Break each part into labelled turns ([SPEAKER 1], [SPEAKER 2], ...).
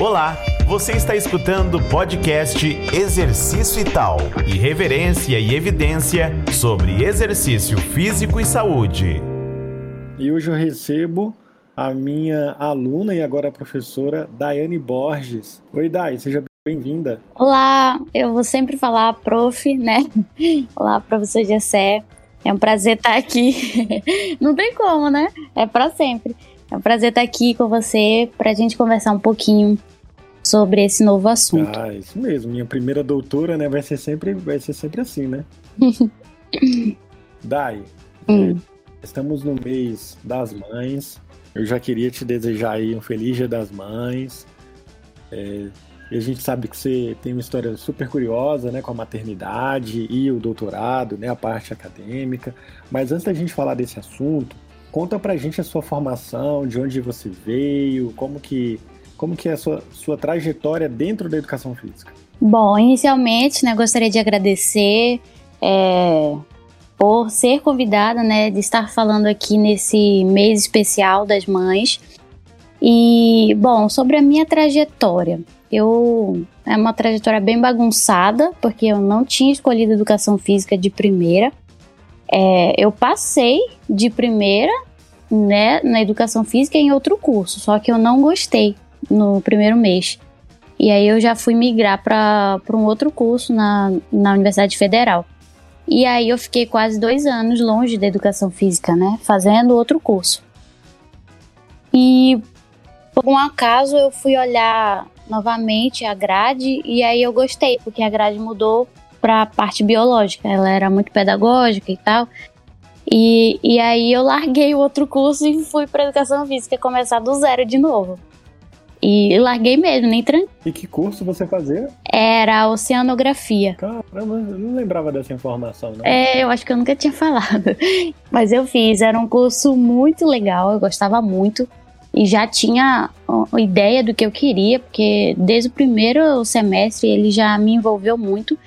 [SPEAKER 1] Olá, você está escutando o podcast Exercício e Tal irreverência e evidência sobre exercício físico e saúde.
[SPEAKER 2] E hoje eu recebo a minha aluna e agora professora Daiane Borges. Oi, Dai, seja bem-vinda.
[SPEAKER 3] Olá, eu vou sempre falar prof, né? Olá, professor Gessé. É um prazer estar aqui. Não tem como, né? É para sempre. É um prazer estar aqui com você para a gente conversar um pouquinho sobre esse novo assunto.
[SPEAKER 2] Ah, isso mesmo. Minha primeira doutora, né, vai ser sempre, vai ser sempre assim, né? Dai, hum. estamos no mês das mães. Eu já queria te desejar aí um feliz Dia das Mães. É, e a gente sabe que você tem uma história super curiosa, né, com a maternidade e o doutorado, né, a parte acadêmica. Mas antes da gente falar desse assunto, Conta pra gente a sua formação, de onde você veio, como que, como que é a sua, sua trajetória dentro da educação física.
[SPEAKER 3] Bom, inicialmente, né, gostaria de agradecer é, por ser convidada, né, de estar falando aqui nesse mês especial das mães. E, bom, sobre a minha trajetória, eu é uma trajetória bem bagunçada, porque eu não tinha escolhido educação física de primeira. É, eu passei de primeira né, na educação física em outro curso, só que eu não gostei no primeiro mês. E aí eu já fui migrar para um outro curso na, na Universidade Federal. E aí eu fiquei quase dois anos longe da educação física, né? Fazendo outro curso. E por um acaso eu fui olhar novamente a grade e aí eu gostei, porque a grade mudou para a parte biológica. Ela era muito pedagógica e tal. E, e aí eu larguei o outro curso e fui para educação física começar do zero de novo. E larguei mesmo, nem tranquilo.
[SPEAKER 2] E que curso você fazia?
[SPEAKER 3] Era oceanografia.
[SPEAKER 2] Caramba, eu não lembrava dessa informação, não.
[SPEAKER 3] É, eu acho que eu nunca tinha falado. Mas eu fiz, era um curso muito legal, eu gostava muito. E já tinha ideia do que eu queria, porque desde o primeiro semestre ele já me envolveu muito.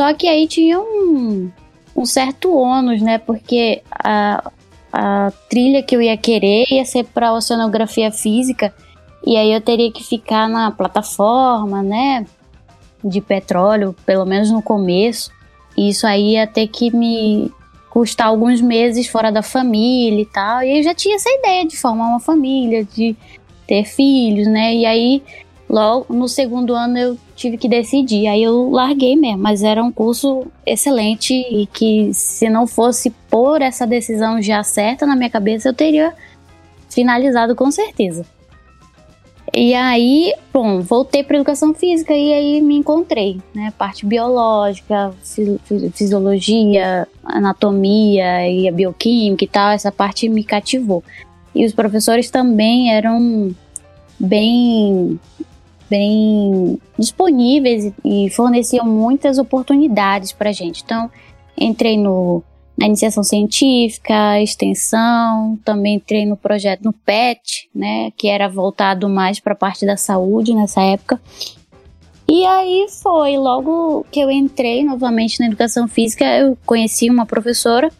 [SPEAKER 3] Só que aí tinha um, um certo ônus, né? Porque a, a trilha que eu ia querer ia ser para oceanografia física, e aí eu teria que ficar na plataforma, né? De petróleo, pelo menos no começo. E isso aí ia ter que me custar alguns meses fora da família e tal. E eu já tinha essa ideia de formar uma família, de ter filhos, né? E aí Logo no segundo ano eu tive que decidir, aí eu larguei mesmo, mas era um curso excelente e que se não fosse por essa decisão já certa na minha cabeça, eu teria finalizado com certeza. E aí, bom, voltei para educação física e aí me encontrei, né? Parte biológica, fisiologia, anatomia e a bioquímica e tal, essa parte me cativou. E os professores também eram bem bem disponíveis e forneciam muitas oportunidades para a gente. Então, entrei no, na iniciação científica, extensão, também entrei no projeto no PET, né, que era voltado mais para a parte da saúde nessa época. E aí foi, logo que eu entrei novamente na educação física, eu conheci uma professora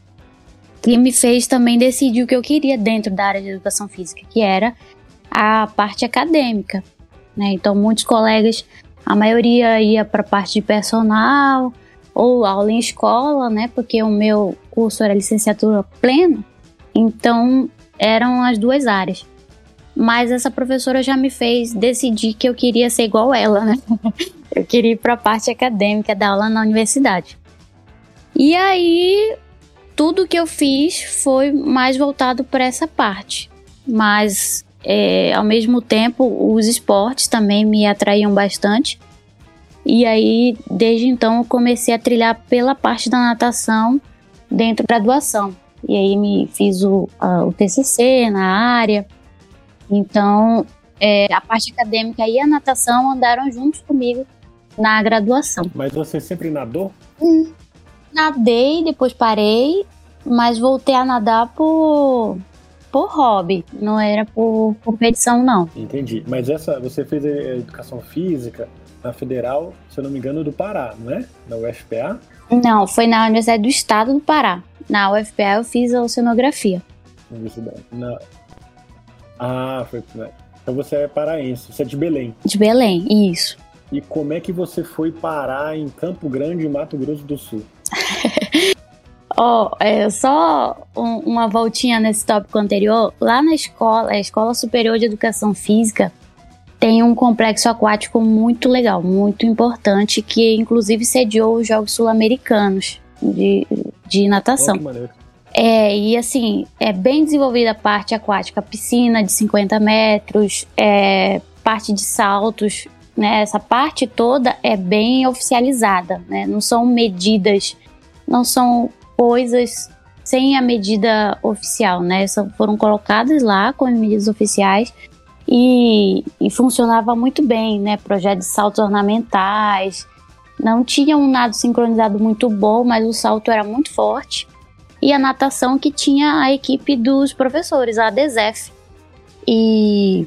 [SPEAKER 3] que me fez também decidir o que eu queria dentro da área de educação física, que era a parte acadêmica. Né? Então, muitos colegas, a maioria ia para parte de personal ou aula em escola, né? Porque o meu curso era licenciatura plena, então eram as duas áreas. Mas essa professora já me fez decidir que eu queria ser igual ela, né? Eu queria ir para a parte acadêmica, dar aula na universidade. E aí, tudo que eu fiz foi mais voltado para essa parte. Mas é, ao mesmo tempo, os esportes também me atraíam bastante. E aí, desde então, eu comecei a trilhar pela parte da natação dentro da graduação. E aí, me fiz o, a, o TCC na área. Então, é, a parte acadêmica e a natação andaram juntos comigo na graduação.
[SPEAKER 2] Mas você sempre nadou?
[SPEAKER 3] Hum, nadei, depois parei, mas voltei a nadar por por hobby, não era por competição, não.
[SPEAKER 2] Entendi. Mas essa, você fez a educação física na Federal, se eu não me engano, do Pará, não é? Na UFPA?
[SPEAKER 3] Não, foi na Universidade do Estado do Pará. Na UFPA eu fiz a oceanografia.
[SPEAKER 2] Universidade. Na... Ah, foi. Então você é paraense, você é de Belém.
[SPEAKER 3] De Belém, isso.
[SPEAKER 2] E como é que você foi parar em Campo Grande, Mato Grosso do Sul?
[SPEAKER 3] Ó, oh, é, só um, uma voltinha nesse tópico anterior. Lá na escola, a Escola Superior de Educação Física, tem um complexo aquático muito legal, muito importante, que inclusive sediou os Jogos Sul-Americanos de, de natação. Oh, é, e assim, é bem desenvolvida a parte aquática, piscina de 50 metros, é, parte de saltos, né? Essa parte toda é bem oficializada, né? Não são medidas, não são coisas sem a medida oficial, né? São, foram colocadas lá com medidas oficiais e, e funcionava muito bem, né? Projeto de saltos ornamentais, não tinha um nado sincronizado muito bom, mas o salto era muito forte e a natação que tinha a equipe dos professores, a DESEF. E,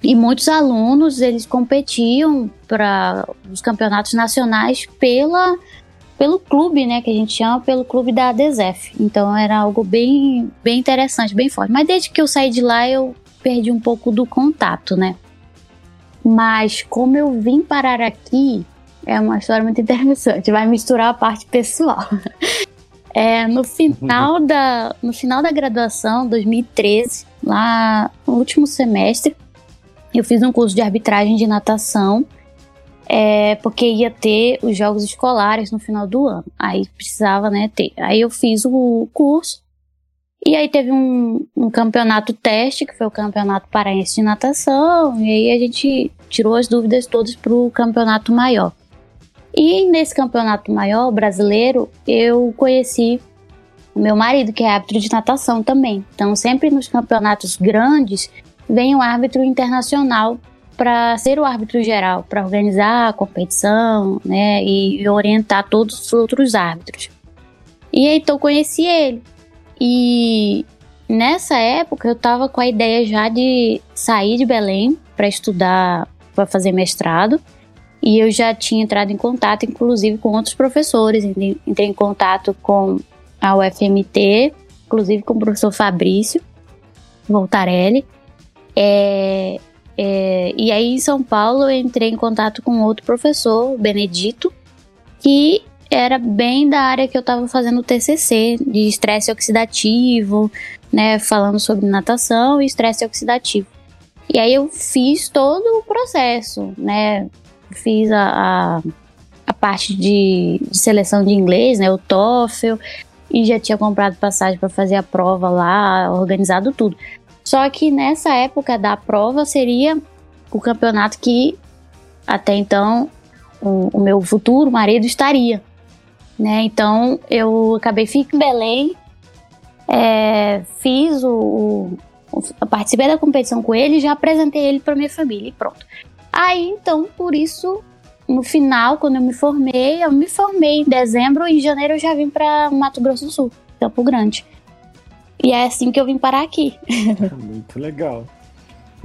[SPEAKER 3] e muitos alunos, eles competiam para os campeonatos nacionais pela, pelo clube, né, que a gente chama, pelo clube da DESEF. Então era algo bem, bem interessante, bem forte. Mas desde que eu saí de lá, eu perdi um pouco do contato, né? Mas como eu vim parar aqui, é uma história muito interessante. Vai misturar a parte pessoal. É, no final da no final da graduação, 2013, lá no último semestre, eu fiz um curso de arbitragem de natação, é, porque ia ter os jogos escolares no final do ano. Aí precisava, né, ter. Aí eu fiz o curso. E aí teve um, um campeonato teste, que foi o campeonato paraense de natação, e aí a gente tirou as dúvidas todas para o campeonato maior. E nesse campeonato maior brasileiro, eu conheci meu marido, que é árbitro de natação também. Então, sempre nos campeonatos grandes, vem um árbitro internacional para ser o árbitro geral, para organizar a competição, né, e orientar todos os outros árbitros. E aí, então, conheci ele. E nessa época, eu estava com a ideia já de sair de Belém para estudar, para fazer mestrado. E eu já tinha entrado em contato, inclusive, com outros professores. Entrei em contato com a UFMT, inclusive com o professor Fabrício Voltarelli. É, é, e aí, em São Paulo, eu entrei em contato com outro professor, Benedito, que era bem da área que eu estava fazendo o TCC, de estresse oxidativo, né, falando sobre natação e estresse oxidativo. E aí eu fiz todo o processo, né, fiz a, a, a parte de, de, seleção de inglês, né, o TOEFL, e já tinha comprado passagem para fazer a prova lá, organizado tudo. Só que nessa época da prova seria o campeonato que até então o, o meu futuro marido estaria. Né? Então eu acabei ficando em Belém, é, fiz o, o, participei da competição com ele, já apresentei ele para minha família e pronto. Aí, então, por isso, no final, quando eu me formei, eu me formei em dezembro e em janeiro eu já vim para Mato Grosso do Sul, Campo Grande. E é assim que eu vim parar aqui.
[SPEAKER 2] Muito legal.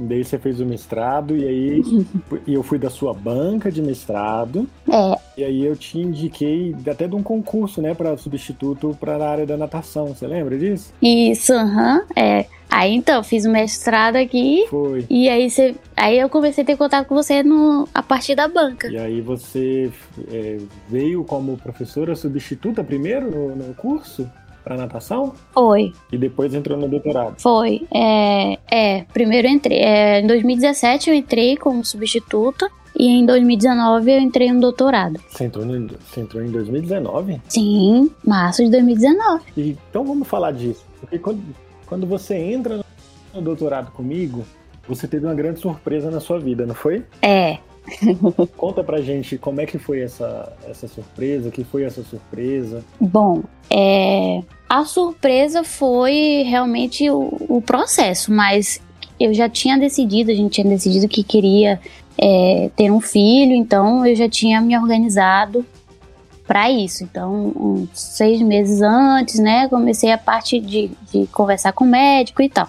[SPEAKER 2] Daí você fez o mestrado e aí eu fui da sua banca de mestrado.
[SPEAKER 3] É.
[SPEAKER 2] E aí eu te indiquei até de um concurso, né, para substituto para a área da natação. Você lembra disso?
[SPEAKER 3] Isso, aham. Uhum, é. Aí então, fiz o mestrado aqui.
[SPEAKER 2] Foi.
[SPEAKER 3] E aí você. Aí eu comecei a ter contato com você no, a partir da banca.
[SPEAKER 2] E aí você é, veio como professora substituta primeiro no, no curso? Para natação?
[SPEAKER 3] Foi.
[SPEAKER 2] E depois entrou no doutorado?
[SPEAKER 3] Foi. É, é primeiro entrei. É, em 2017 eu entrei como substituta. E em 2019 eu entrei no doutorado.
[SPEAKER 2] Você entrou, no, você entrou em 2019?
[SPEAKER 3] Sim, março de 2019.
[SPEAKER 2] E, então vamos falar disso. Porque quando, quando você entra no doutorado comigo, você teve uma grande surpresa na sua vida, não foi?
[SPEAKER 3] É.
[SPEAKER 2] Conta pra gente como é que foi essa, essa surpresa, que foi essa surpresa.
[SPEAKER 3] Bom, é, a surpresa foi realmente o, o, processo, mas eu já tinha decidido, a gente tinha decidido que queria é, ter um filho, então eu já tinha me organizado para isso. Então, uns seis meses antes, né, comecei a parte de, de conversar com o médico e tal.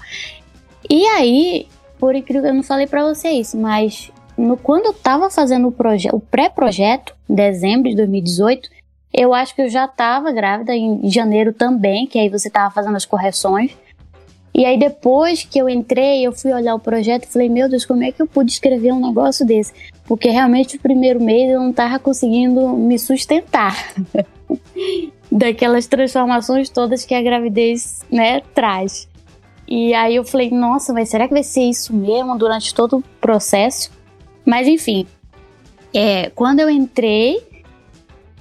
[SPEAKER 3] E aí, por incrível que eu não falei para vocês, mas no, quando eu tava fazendo o, o pré-projeto, em dezembro de 2018, eu acho que eu já tava grávida em janeiro também, que aí você tava fazendo as correções. E aí depois que eu entrei, eu fui olhar o projeto e falei, meu Deus, como é que eu pude escrever um negócio desse? Porque realmente o primeiro mês eu não estava conseguindo me sustentar daquelas transformações todas que a gravidez, né, traz. E aí eu falei, nossa, mas será que vai ser isso mesmo durante todo o processo? Mas enfim, é, quando eu entrei,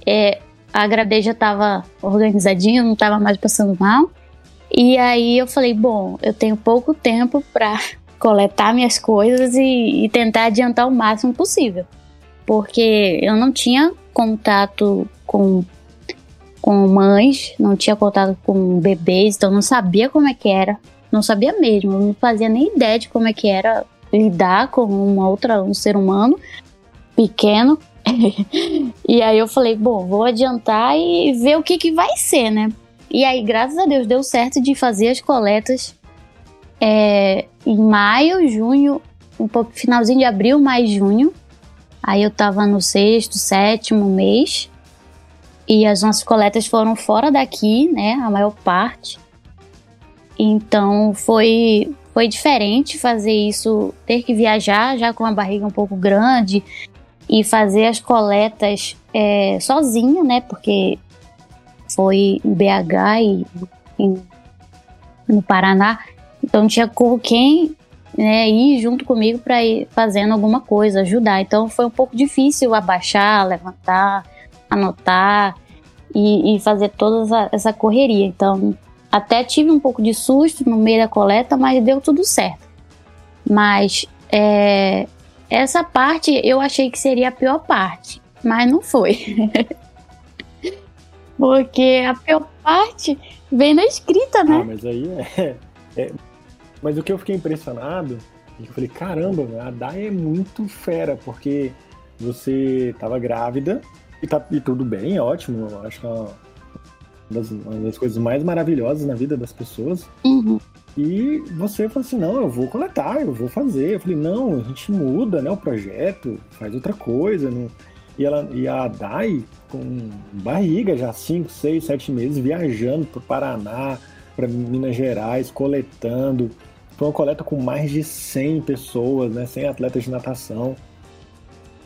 [SPEAKER 3] é, a gravidez já estava organizadinha, não estava mais passando mal. E aí eu falei, bom, eu tenho pouco tempo para coletar minhas coisas e, e, tentar adiantar o máximo possível. Porque eu não tinha contato com, com mães, não tinha contato com bebês, então não sabia como é que era. Não sabia mesmo, não fazia nem ideia de como é que era lidar com uma outra, um ser humano pequeno. e aí eu falei, bom, vou adiantar e ver o que, que vai ser, né? E aí, graças a Deus, deu certo de fazer as coletas é, em maio, junho, um pouco finalzinho de abril, mais junho. Aí eu tava no sexto, sétimo mês. E as nossas coletas foram fora daqui, né? A maior parte. Então foi foi diferente fazer isso, ter que viajar já com a barriga um pouco grande e fazer as coletas é, sozinha, né? Porque foi em BH e em, no Paraná. Então tinha com quem né, ir junto comigo para ir fazendo alguma coisa, ajudar. Então foi um pouco difícil abaixar, levantar, anotar e, e fazer toda essa, essa correria. Então até tive um pouco de susto no meio da coleta, mas deu tudo certo. Mas é, essa parte eu achei que seria a pior parte, mas não foi. Porque a pior parte vem na escrita, né?
[SPEAKER 2] Ah, mas aí é, é, Mas o que eu fiquei impressionado, é eu falei, caramba, a Dai é muito fera, porque você tava grávida e, tá, e tudo bem, ótimo. Eu acho que é uma das, uma das coisas mais maravilhosas na vida das pessoas.
[SPEAKER 3] Uhum.
[SPEAKER 2] E você falou assim, não, eu vou coletar, eu vou fazer. Eu falei, não, a gente muda né, o projeto, faz outra coisa. Não... E, ela, e a Dai, com barriga já, 5, 6, 7 meses, viajando para o Paraná, para Minas Gerais, coletando. Foi uma coleta com mais de 100 pessoas, né, 100 atletas de natação,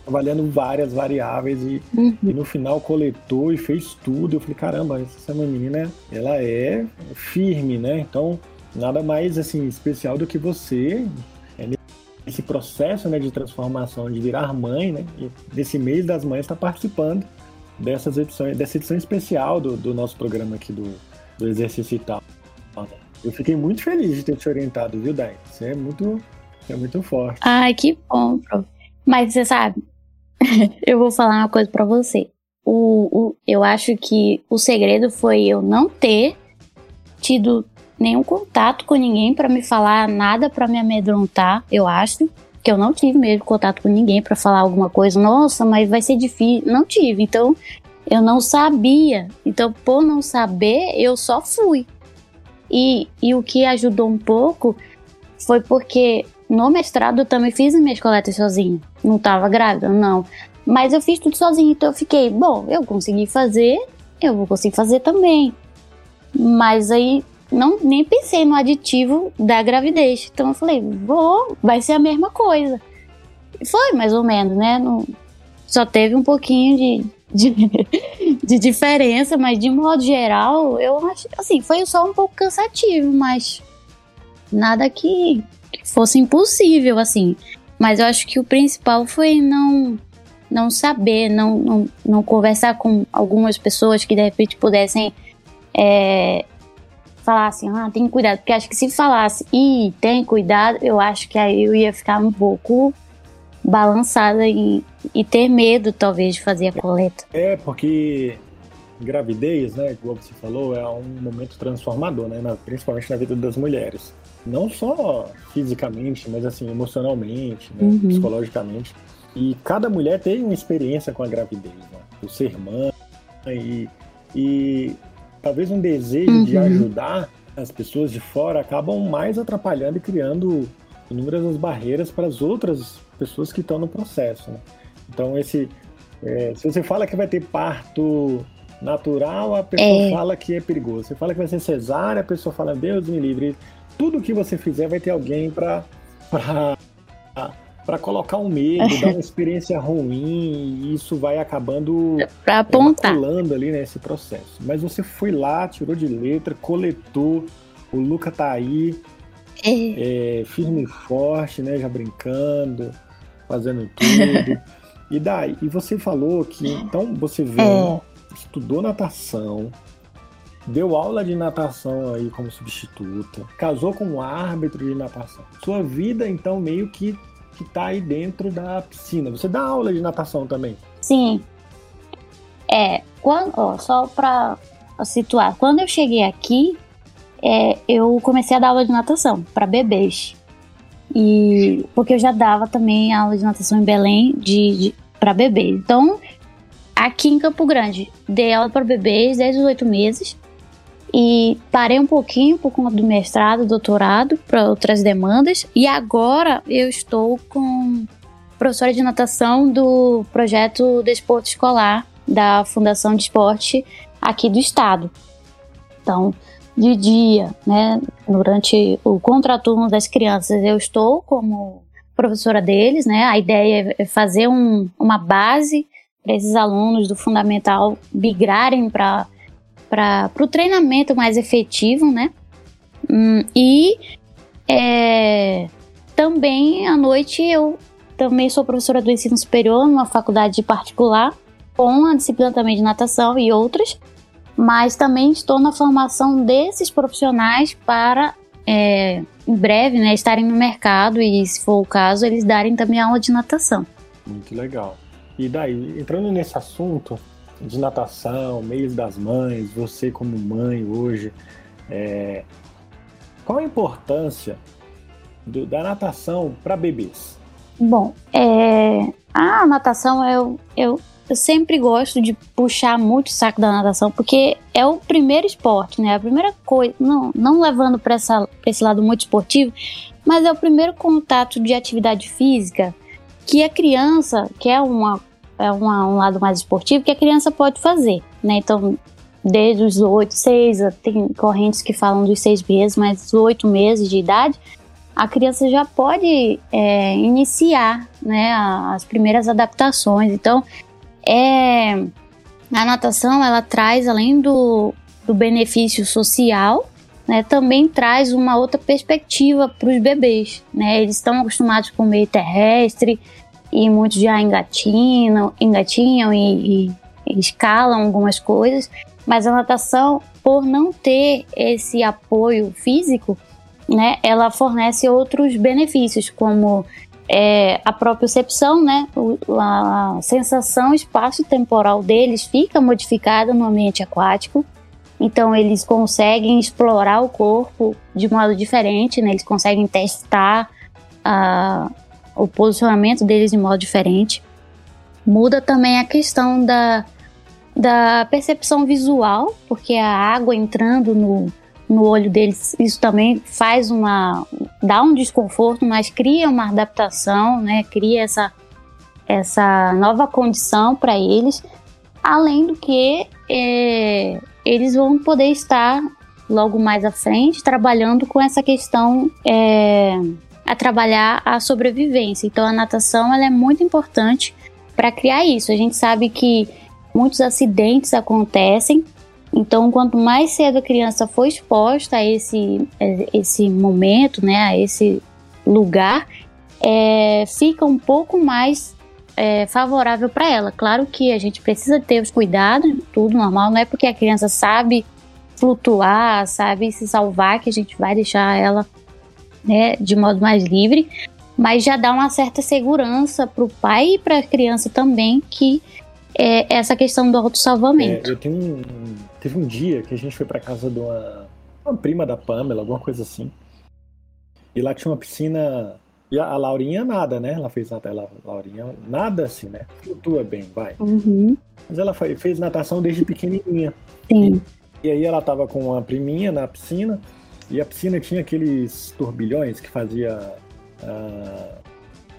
[SPEAKER 2] trabalhando várias variáveis e, uhum. e no final coletou e fez tudo. Eu falei, caramba, essa menina, ela é firme, né? Então, nada mais assim especial do que você é, nesse processo né, de transformação, de virar mãe, né? E desse mês das mães está participando dessas edições, dessa edição especial do, do nosso programa aqui do, do exercício e tal. Eu fiquei muito feliz de ter te orientado, viu, Dai? Você é muito, você é muito forte.
[SPEAKER 3] Ai, que bom, prof. Mas você sabe, eu vou falar uma coisa para você. O, o, eu acho que o segredo foi eu não ter tido nenhum contato com ninguém para me falar nada para me amedrontar, eu acho. Que eu não tive mesmo contato com ninguém para falar alguma coisa. Nossa, mas vai ser difícil. Não tive. Então, eu não sabia. Então, por não saber, eu só fui. E, e o que ajudou um pouco foi porque no mestrado eu também fiz as minhas coletas sozinha. Não tava grávida, não. Mas eu fiz tudo sozinha, então eu fiquei, bom, eu consegui fazer, eu vou conseguir fazer também. Mas aí não nem pensei no aditivo da gravidez. Então eu falei, vou, vai ser a mesma coisa. Foi mais ou menos, né? Não, só teve um pouquinho de, de, de, diferença, mas de modo geral, eu acho assim, foi só um pouco cansativo, mas nada que, que fosse impossível, assim. Mas eu acho que o principal foi não não saber, não, não, não conversar com algumas pessoas que de repente pudessem é, falar assim, ah, tem cuidado, porque acho que se falasse, e tem cuidado, eu acho que aí eu ia ficar um pouco balançada e, e ter medo, talvez, de fazer a coleta.
[SPEAKER 2] É, porque gravidez, né, como você falou, é um momento transformador, né, principalmente na vida das mulheres. Não só fisicamente, mas assim, emocionalmente, né, uhum. psicologicamente. E cada mulher tem uma experiência com a gravidez, né? O ser mãe e, e talvez um desejo uhum. de ajudar as pessoas de fora acabam mais atrapalhando e criando inúmeras barreiras para as outras pessoas que estão no processo. Né? Então, esse, é, se você fala que vai ter parto natural, a pessoa é. fala que é perigoso. Você fala que vai ser cesárea, a pessoa fala, Deus me livre. tudo que você fizer vai ter alguém para para colocar um medo, dar uma experiência ruim, e isso vai acabando
[SPEAKER 3] para apontar
[SPEAKER 2] é, ali nesse processo. Mas você foi lá, tirou de letra, coletou, o Luca tá aí, é. É, firme e forte, né, já brincando, fazendo tudo. e daí, e você falou que então você veio, é. Estudou natação, deu aula de natação aí como substituta, casou com um árbitro de natação. Sua vida então meio que que tá aí dentro da piscina. Você dá aula de natação também?
[SPEAKER 3] Sim. É, quando, ó, só para situar, quando eu cheguei aqui, é, eu comecei a dar aula de natação para bebês. E porque eu já dava também aula de natação em Belém de, de para bebês. Então, aqui em Campo Grande, dei aula para bebês desde os oito meses e parei um pouquinho por conta do mestrado, doutorado, para outras demandas. E agora eu estou com professora de natação do projeto Desporto Escolar da Fundação de Esporte aqui do estado. Então, de dia, né, durante o contraturno das crianças, eu estou como professora deles, né? A ideia é fazer um, uma base para esses alunos do fundamental migrarem para o treinamento mais efetivo, né? Hum, e é, também à noite eu também sou professora do ensino superior numa faculdade particular, com a disciplina também de natação e outras, mas também estou na formação desses profissionais para é, em breve né, estarem no mercado e, se for o caso, eles darem também aula de natação.
[SPEAKER 2] Muito legal. E daí, entrando nesse assunto, de natação, mês das mães, você como mãe hoje, é, qual a importância do, da natação para bebês?
[SPEAKER 3] Bom, é, a natação eu, eu, eu sempre gosto de puxar muito o saco da natação porque é o primeiro esporte, né? A primeira coisa, não, não levando para esse lado muito esportivo, mas é o primeiro contato de atividade física que a criança, que é uma é uma, um lado mais esportivo que a criança pode fazer, né? Então, desde os oito, seis, tem correntes que falam dos seis meses, mas oito meses de idade, a criança já pode é, iniciar, né, as primeiras adaptações. Então, é, a natação ela traz além do, do benefício social, né, também traz uma outra perspectiva para os bebês, né? Eles estão acostumados com o meio terrestre, e muitos já engatinham, engatinham e, e, escalam algumas coisas, mas a natação, por não ter esse apoio físico, né, ela fornece outros benefícios, como é, a propriocepção, né, a sensação espaço-temporal deles fica modificada no ambiente aquático, então eles conseguem explorar o corpo de modo diferente, né, eles conseguem testar a, o posicionamento deles de modo diferente. Muda também a questão da, da percepção visual, porque a água entrando no, no olho deles, isso também faz uma. dá um desconforto, mas cria uma adaptação, né? Cria essa, essa nova condição para eles. Além do que é, eles vão poder estar logo mais à frente trabalhando com essa questão é, a trabalhar a sobrevivência. Então a natação ela é muito importante para criar isso. A gente sabe que muitos acidentes acontecem. Então, quanto mais cedo a criança for exposta a esse, esse momento, né, a esse lugar, é, fica um pouco mais é, favorável para ela. Claro que a gente precisa ter os cuidados, tudo normal, não é porque a criança sabe flutuar, sabe se salvar que a gente vai deixar ela né, de modo mais livre, mas já dá uma certa segurança para o pai e para a criança também que é essa questão do autossalvamento.
[SPEAKER 2] É, eu tenho um, teve um dia que a gente foi para casa de uma, uma prima da Pamela, alguma coisa assim. E lá tinha uma piscina e a, Laurinha nada, né? Ela fez ela, Laurinha nada assim, né? Flutua bem, vai.
[SPEAKER 3] Uhum.
[SPEAKER 2] Mas ela fez natação desde pequenininha.
[SPEAKER 3] Sim.
[SPEAKER 2] E, e aí ela tava com uma priminha na piscina e a piscina tinha aqueles turbilhões que fazia uh,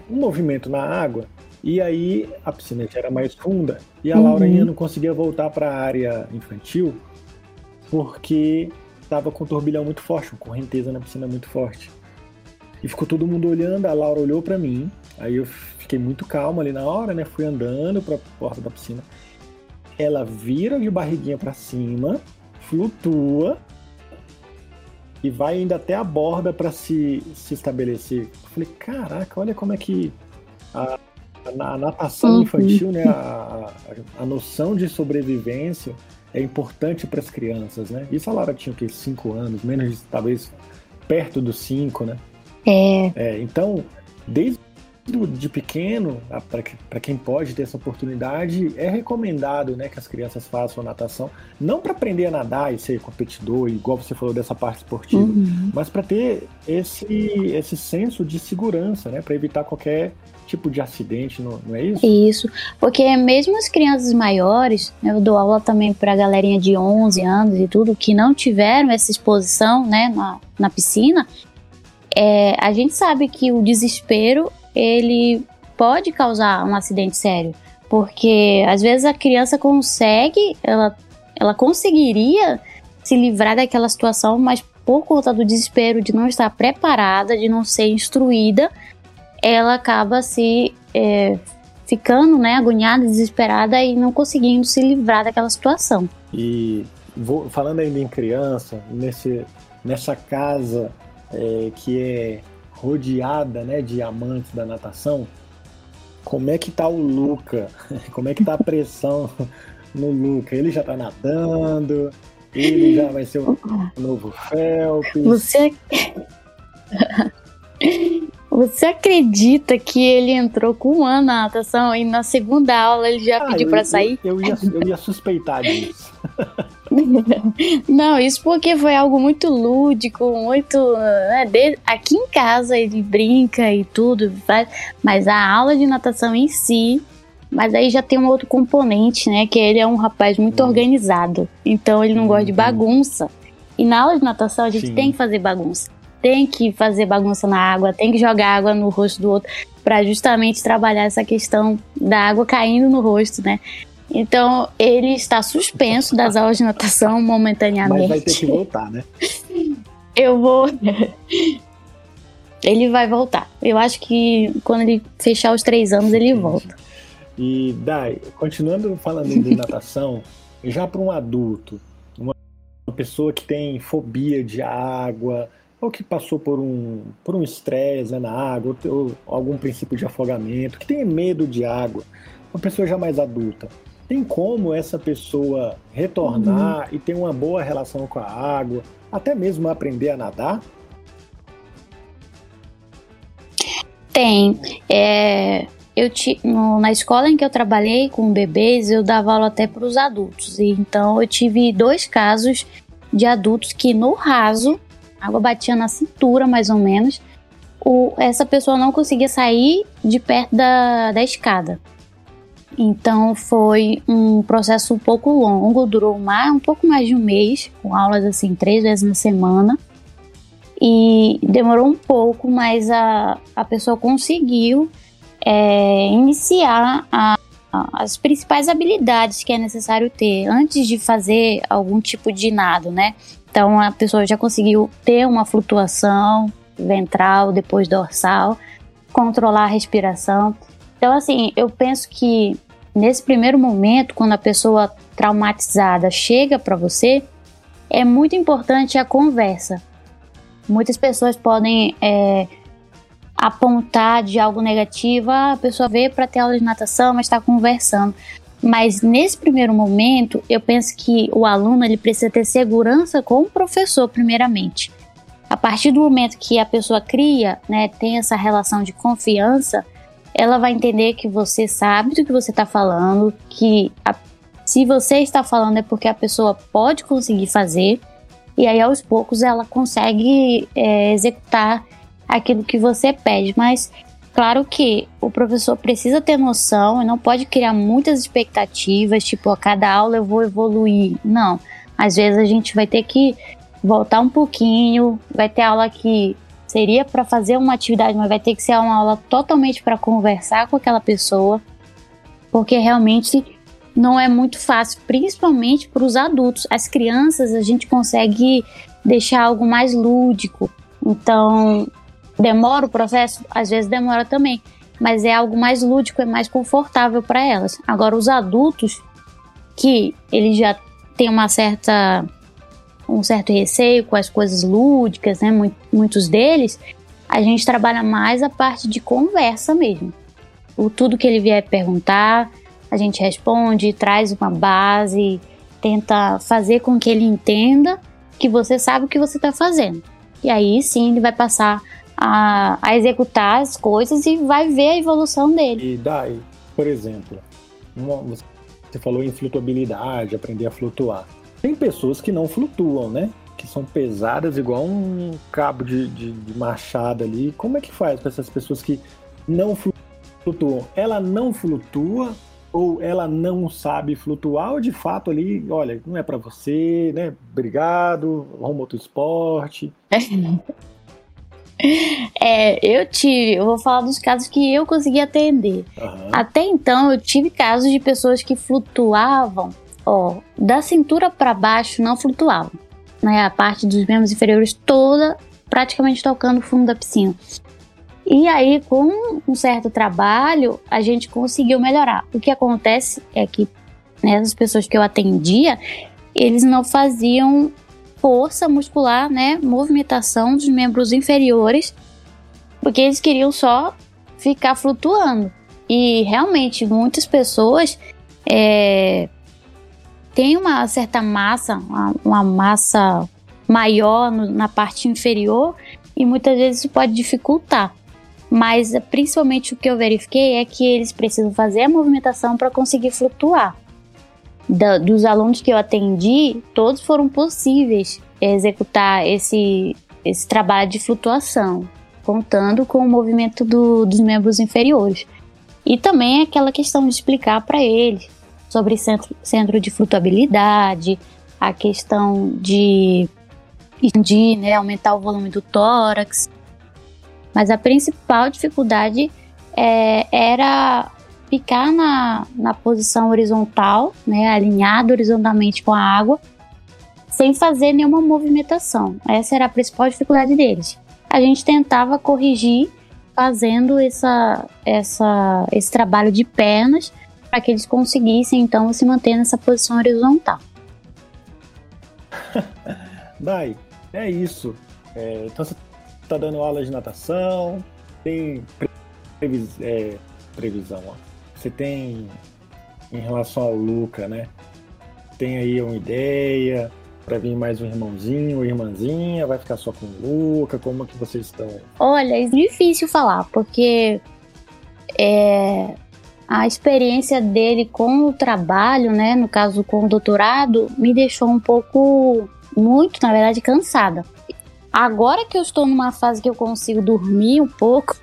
[SPEAKER 2] um movimento na água. E aí a piscina já era mais funda e a uhum. Laura ainda não conseguia voltar para a área infantil porque tava com um turbilhão muito forte, uma correnteza na piscina muito forte. E ficou todo mundo olhando, a Laura olhou para mim, aí eu fiquei muito calmo ali na hora, né? Fui andando para a porta da piscina. Ela vira de barriguinha para cima, flutua e vai ainda até a borda para se, se estabelecer. Eu falei, caraca, olha como é que a, a natação uhum. infantil, né, a, a, noção de sobrevivência é importante para as crianças, né? Isso a Lara tinha o quê? Cinco anos, menos talvez perto dos cinco, né?
[SPEAKER 3] É.
[SPEAKER 2] é então, desde de pequeno, para quem pode ter essa oportunidade, é recomendado né, que as crianças façam natação, não para aprender a nadar e ser competidor, igual você falou dessa parte esportiva, uhum. mas para ter esse, esse senso de segurança, né, para evitar qualquer tipo de acidente, não, não, é isso?
[SPEAKER 3] Isso, porque mesmo as crianças maiores, né, eu dou aula também para a galerinha de 11 anos e tudo, que não tiveram essa exposição né, na, na piscina, é, a gente sabe que o desespero ele pode causar um acidente sério, porque às vezes a criança consegue, ela, ela conseguiria se livrar daquela situação, mas por conta do desespero de não estar preparada, de não ser instruída, ela acaba se é, ficando né, agoniada, desesperada e não conseguindo se livrar daquela situação.
[SPEAKER 2] E vou, falando ainda em criança, nesse, nessa casa é, que é rodeada né, de amantes da natação, como é que tá o Luca? Como é que tá a pressão no Luca? Ele já tá nadando, ele já vai ser o novo Phelps.
[SPEAKER 3] Você... Você acredita que ele entrou com um ano na natação e na segunda aula ele já ah, pediu para sair?
[SPEAKER 2] Eu, eu, ia, eu ia suspeitar disso.
[SPEAKER 3] Não, isso porque foi algo muito lúdico, muito. Né, de, aqui em casa ele brinca e tudo, faz, mas a aula de natação em si. Mas aí já tem um outro componente, né? Que ele é um rapaz muito hum. organizado. Então ele não hum. gosta de uhum. bagunça. E na aula de natação a gente Sim. tem que fazer bagunça tem que fazer bagunça na água, tem que jogar água no rosto do outro, para justamente trabalhar essa questão da água caindo no rosto, né? Então, ele está suspenso das aulas de natação momentaneamente.
[SPEAKER 2] Mas vai ter que voltar, né?
[SPEAKER 3] Eu vou. ele vai voltar. Eu acho que quando ele fechar os três anos, ele volta.
[SPEAKER 2] E, Dai, continuando falando de natação, já para um adulto, uma pessoa que tem fobia de água, ou que passou por um por um estresse né, na água, ou, ou, algum princípio de afogamento, que tem medo de água, uma pessoa já mais adulta, tem como essa pessoa retornar uhum. e ter uma boa relação com a água, até mesmo aprender a nadar?
[SPEAKER 3] Tem. É, eu no, na escola em que eu trabalhei com bebês, eu dava aula até para os adultos. E, então eu tive dois casos de adultos que no raso a água batia na cintura, mais ou menos. O, essa pessoa não conseguia sair de perto da, da escada. Então foi um processo um pouco longo, durou mais, um pouco mais de um mês, com aulas assim três vezes na semana. E demorou um pouco, mas a, a pessoa conseguiu é, iniciar a, a, as principais habilidades que é necessário ter antes de fazer algum tipo de nado, né? Então a pessoa já conseguiu ter uma flutuação ventral, depois dorsal, controlar a respiração. Então, assim, eu penso que nesse primeiro momento, quando a pessoa traumatizada chega para você, é muito importante a conversa. Muitas pessoas podem é, apontar de algo negativo, ah, a pessoa veio para ter aula de natação, mas está conversando. Mas nesse primeiro momento, eu penso que o aluno ele precisa ter segurança com o professor, primeiramente. A partir do momento que a pessoa cria, né, tem essa relação de confiança, ela vai entender que você sabe do que você está falando, que a, se você está falando é porque a pessoa pode conseguir fazer, e aí aos poucos ela consegue é, executar aquilo que você pede. Mas Claro que o professor precisa ter noção e não pode criar muitas expectativas, tipo, a cada aula eu vou evoluir. Não. Às vezes a gente vai ter que voltar um pouquinho, vai ter aula que seria para fazer uma atividade, mas vai ter que ser uma aula totalmente para conversar com aquela pessoa, porque realmente não é muito fácil, principalmente para os adultos. As crianças a gente consegue deixar algo mais lúdico. Então, demora o processo? Às vezes demora também, mas é algo mais lúdico, é mais confortável para elas. Agora, os adultos, que eles já têm uma certa um certo receio com as coisas lúdicas, né? Muitos deles, a gente trabalha mais a parte de conversa mesmo. O tudo que ele vier perguntar, a gente responde, traz uma base, tenta fazer com que ele entenda que você sabe o que você está fazendo. E aí sim ele vai passar a, a, executar as coisas e vai ver a evolução dele.
[SPEAKER 2] E Dai, por exemplo, uma, você falou em flutuabilidade, aprender a flutuar. Tem pessoas que não flutuam, né? Que são pesadas igual um cabo de, de, de machado ali. Como é que faz para essas pessoas que não flutuam? Ela não flutua ou ela não sabe flutuar, ou de fato ali, olha, não é para você, né? Obrigado, arruma outro esporte.
[SPEAKER 3] É, eu tive, eu vou falar dos casos que eu consegui atender. Uhum. Até então, eu tive casos de pessoas que flutuavam, ó, da cintura para baixo não flutuavam, né? A parte dos membros inferiores toda praticamente tocando o fundo da piscina. E aí, com um certo trabalho, a gente conseguiu melhorar. O que acontece é que nessas né, pessoas que eu atendia, eles não faziam força muscular, né, movimentação dos membros inferiores, porque eles queriam só ficar flutuando. E realmente muitas pessoas é, têm uma certa massa, uma, uma massa maior no, na parte inferior e muitas vezes isso pode dificultar mas principalmente o que eu verifiquei é que eles precisam fazer a movimentação para conseguir flutuar. Da, dos alunos que eu atendi, todos foram possíveis executar esse, esse trabalho de flutuação, contando com o movimento do, dos membros inferiores. E também aquela questão de explicar para eles sobre centro, centro de flutuabilidade, a questão de, de né, aumentar o volume do tórax, mas a principal dificuldade é, era ficar na, na posição horizontal, né, alinhado horizontalmente com a água, sem fazer nenhuma movimentação. Essa era a principal dificuldade deles. A gente tentava corrigir fazendo essa, essa, esse trabalho de pernas para que eles conseguissem então se manter nessa posição horizontal.
[SPEAKER 2] Dai, é isso. É, então você tá dando aula de natação, tem previs, é, previsão, ó. Você tem em relação ao Luca, né? Tem aí uma ideia para vir mais um irmãozinho ou irmãzinha? Vai ficar só com o Luca? Como que vocês estão?
[SPEAKER 3] Olha, é difícil falar, porque é, a experiência dele com o trabalho, né, no caso com o doutorado, me deixou um pouco, muito, na verdade, cansada. Agora que eu estou numa fase que eu consigo dormir um pouco,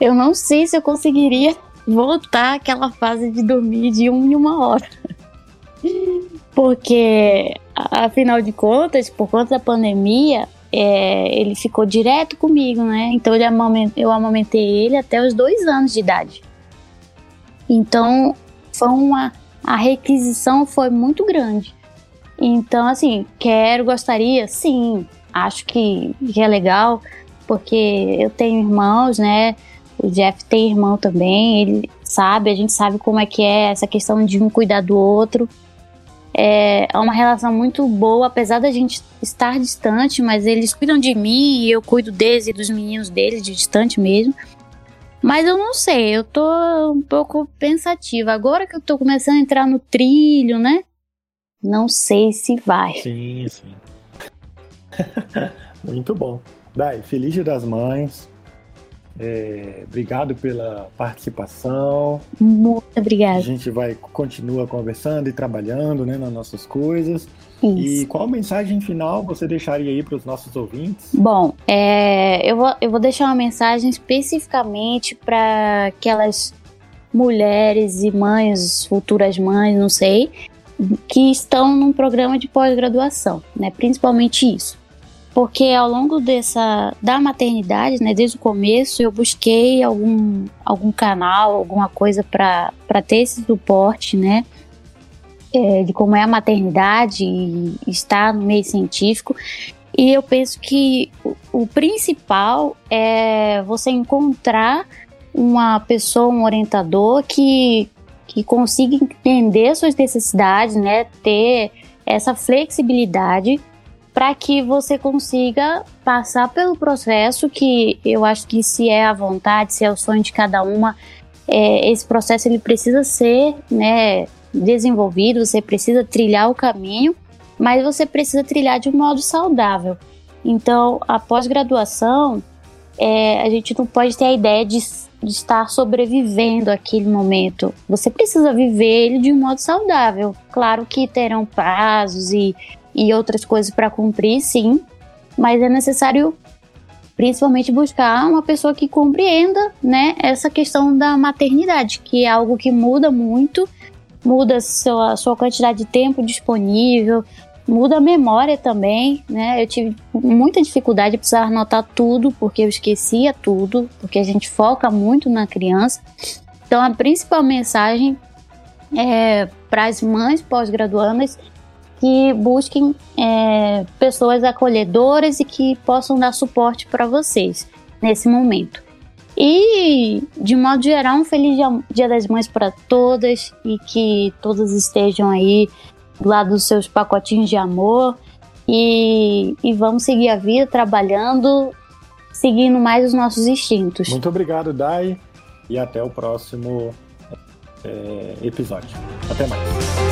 [SPEAKER 3] eu não sei se eu conseguiria voltar àquela fase de dormir de uma em uma hora. Porque, afinal de contas, por conta da pandemia, é, ele ficou direto comigo, né? Então eu amamentei ele até os dois anos de idade. Então foi uma a requisição foi muito grande. Então assim, quero, gostaria, sim, acho que, que é legal, porque eu tenho irmãos, né? O Jeff tem irmão também, ele sabe, a gente sabe como é que é essa questão de um cuidar do outro. É, é uma relação muito boa, apesar da gente estar distante, mas eles cuidam de mim e eu cuido deles e dos meninos deles, de distante mesmo. Mas eu não sei, eu tô um pouco pensativa. Agora que eu tô começando a entrar no trilho, né? Não sei se vai.
[SPEAKER 2] Sim, sim. Muito bom. Dai, feliz dia das mães. É, obrigado pela participação.
[SPEAKER 3] Muito obrigada. A
[SPEAKER 2] gente vai continua conversando e trabalhando né, nas nossas coisas. Isso. E qual mensagem final você deixaria aí para os nossos ouvintes?
[SPEAKER 3] Bom, é, eu, vou, eu vou deixar uma mensagem especificamente para aquelas mulheres e mães, futuras mães, não sei, que estão num programa de pós-graduação, né? Principalmente isso porque ao longo dessa da maternidade, né, desde o começo, eu busquei algum, algum canal, alguma coisa para ter esse suporte, né, é, de como é a maternidade e estar no meio científico. E eu penso que o, principal é você encontrar uma pessoa, um orientador que, que consiga entender suas necessidades, né? Ter essa flexibilidade para que você consiga passar pelo processo que eu acho que se é a vontade, se é o sonho de cada uma, é, esse processo ele precisa ser né, desenvolvido, você precisa trilhar o caminho, mas você precisa trilhar de um modo saudável. Então, a pós-graduação, é, a gente não pode ter a ideia de, de estar sobrevivendo aquele momento. Você precisa viver ele de um modo saudável. Claro que terão prazos e e outras coisas para cumprir, sim, mas é necessário principalmente buscar uma pessoa que compreenda, né, essa questão da maternidade, que é algo que muda muito, muda sua, sua quantidade de tempo disponível, muda a memória também, né? Eu tive muita dificuldade de precisar anotar tudo, porque eu esquecia tudo, porque a gente foca muito na criança. Então, a principal mensagem é para as mães pós-graduandas que busquem é, pessoas acolhedoras e que possam dar suporte para vocês nesse momento. E, de modo geral, um feliz Dia das Mães para todas e que todas estejam aí lado dos seus pacotinhos de amor. E, e vamos seguir a vida trabalhando, seguindo mais os nossos instintos.
[SPEAKER 2] Muito obrigado, Dai, e até o próximo é, episódio. Até mais.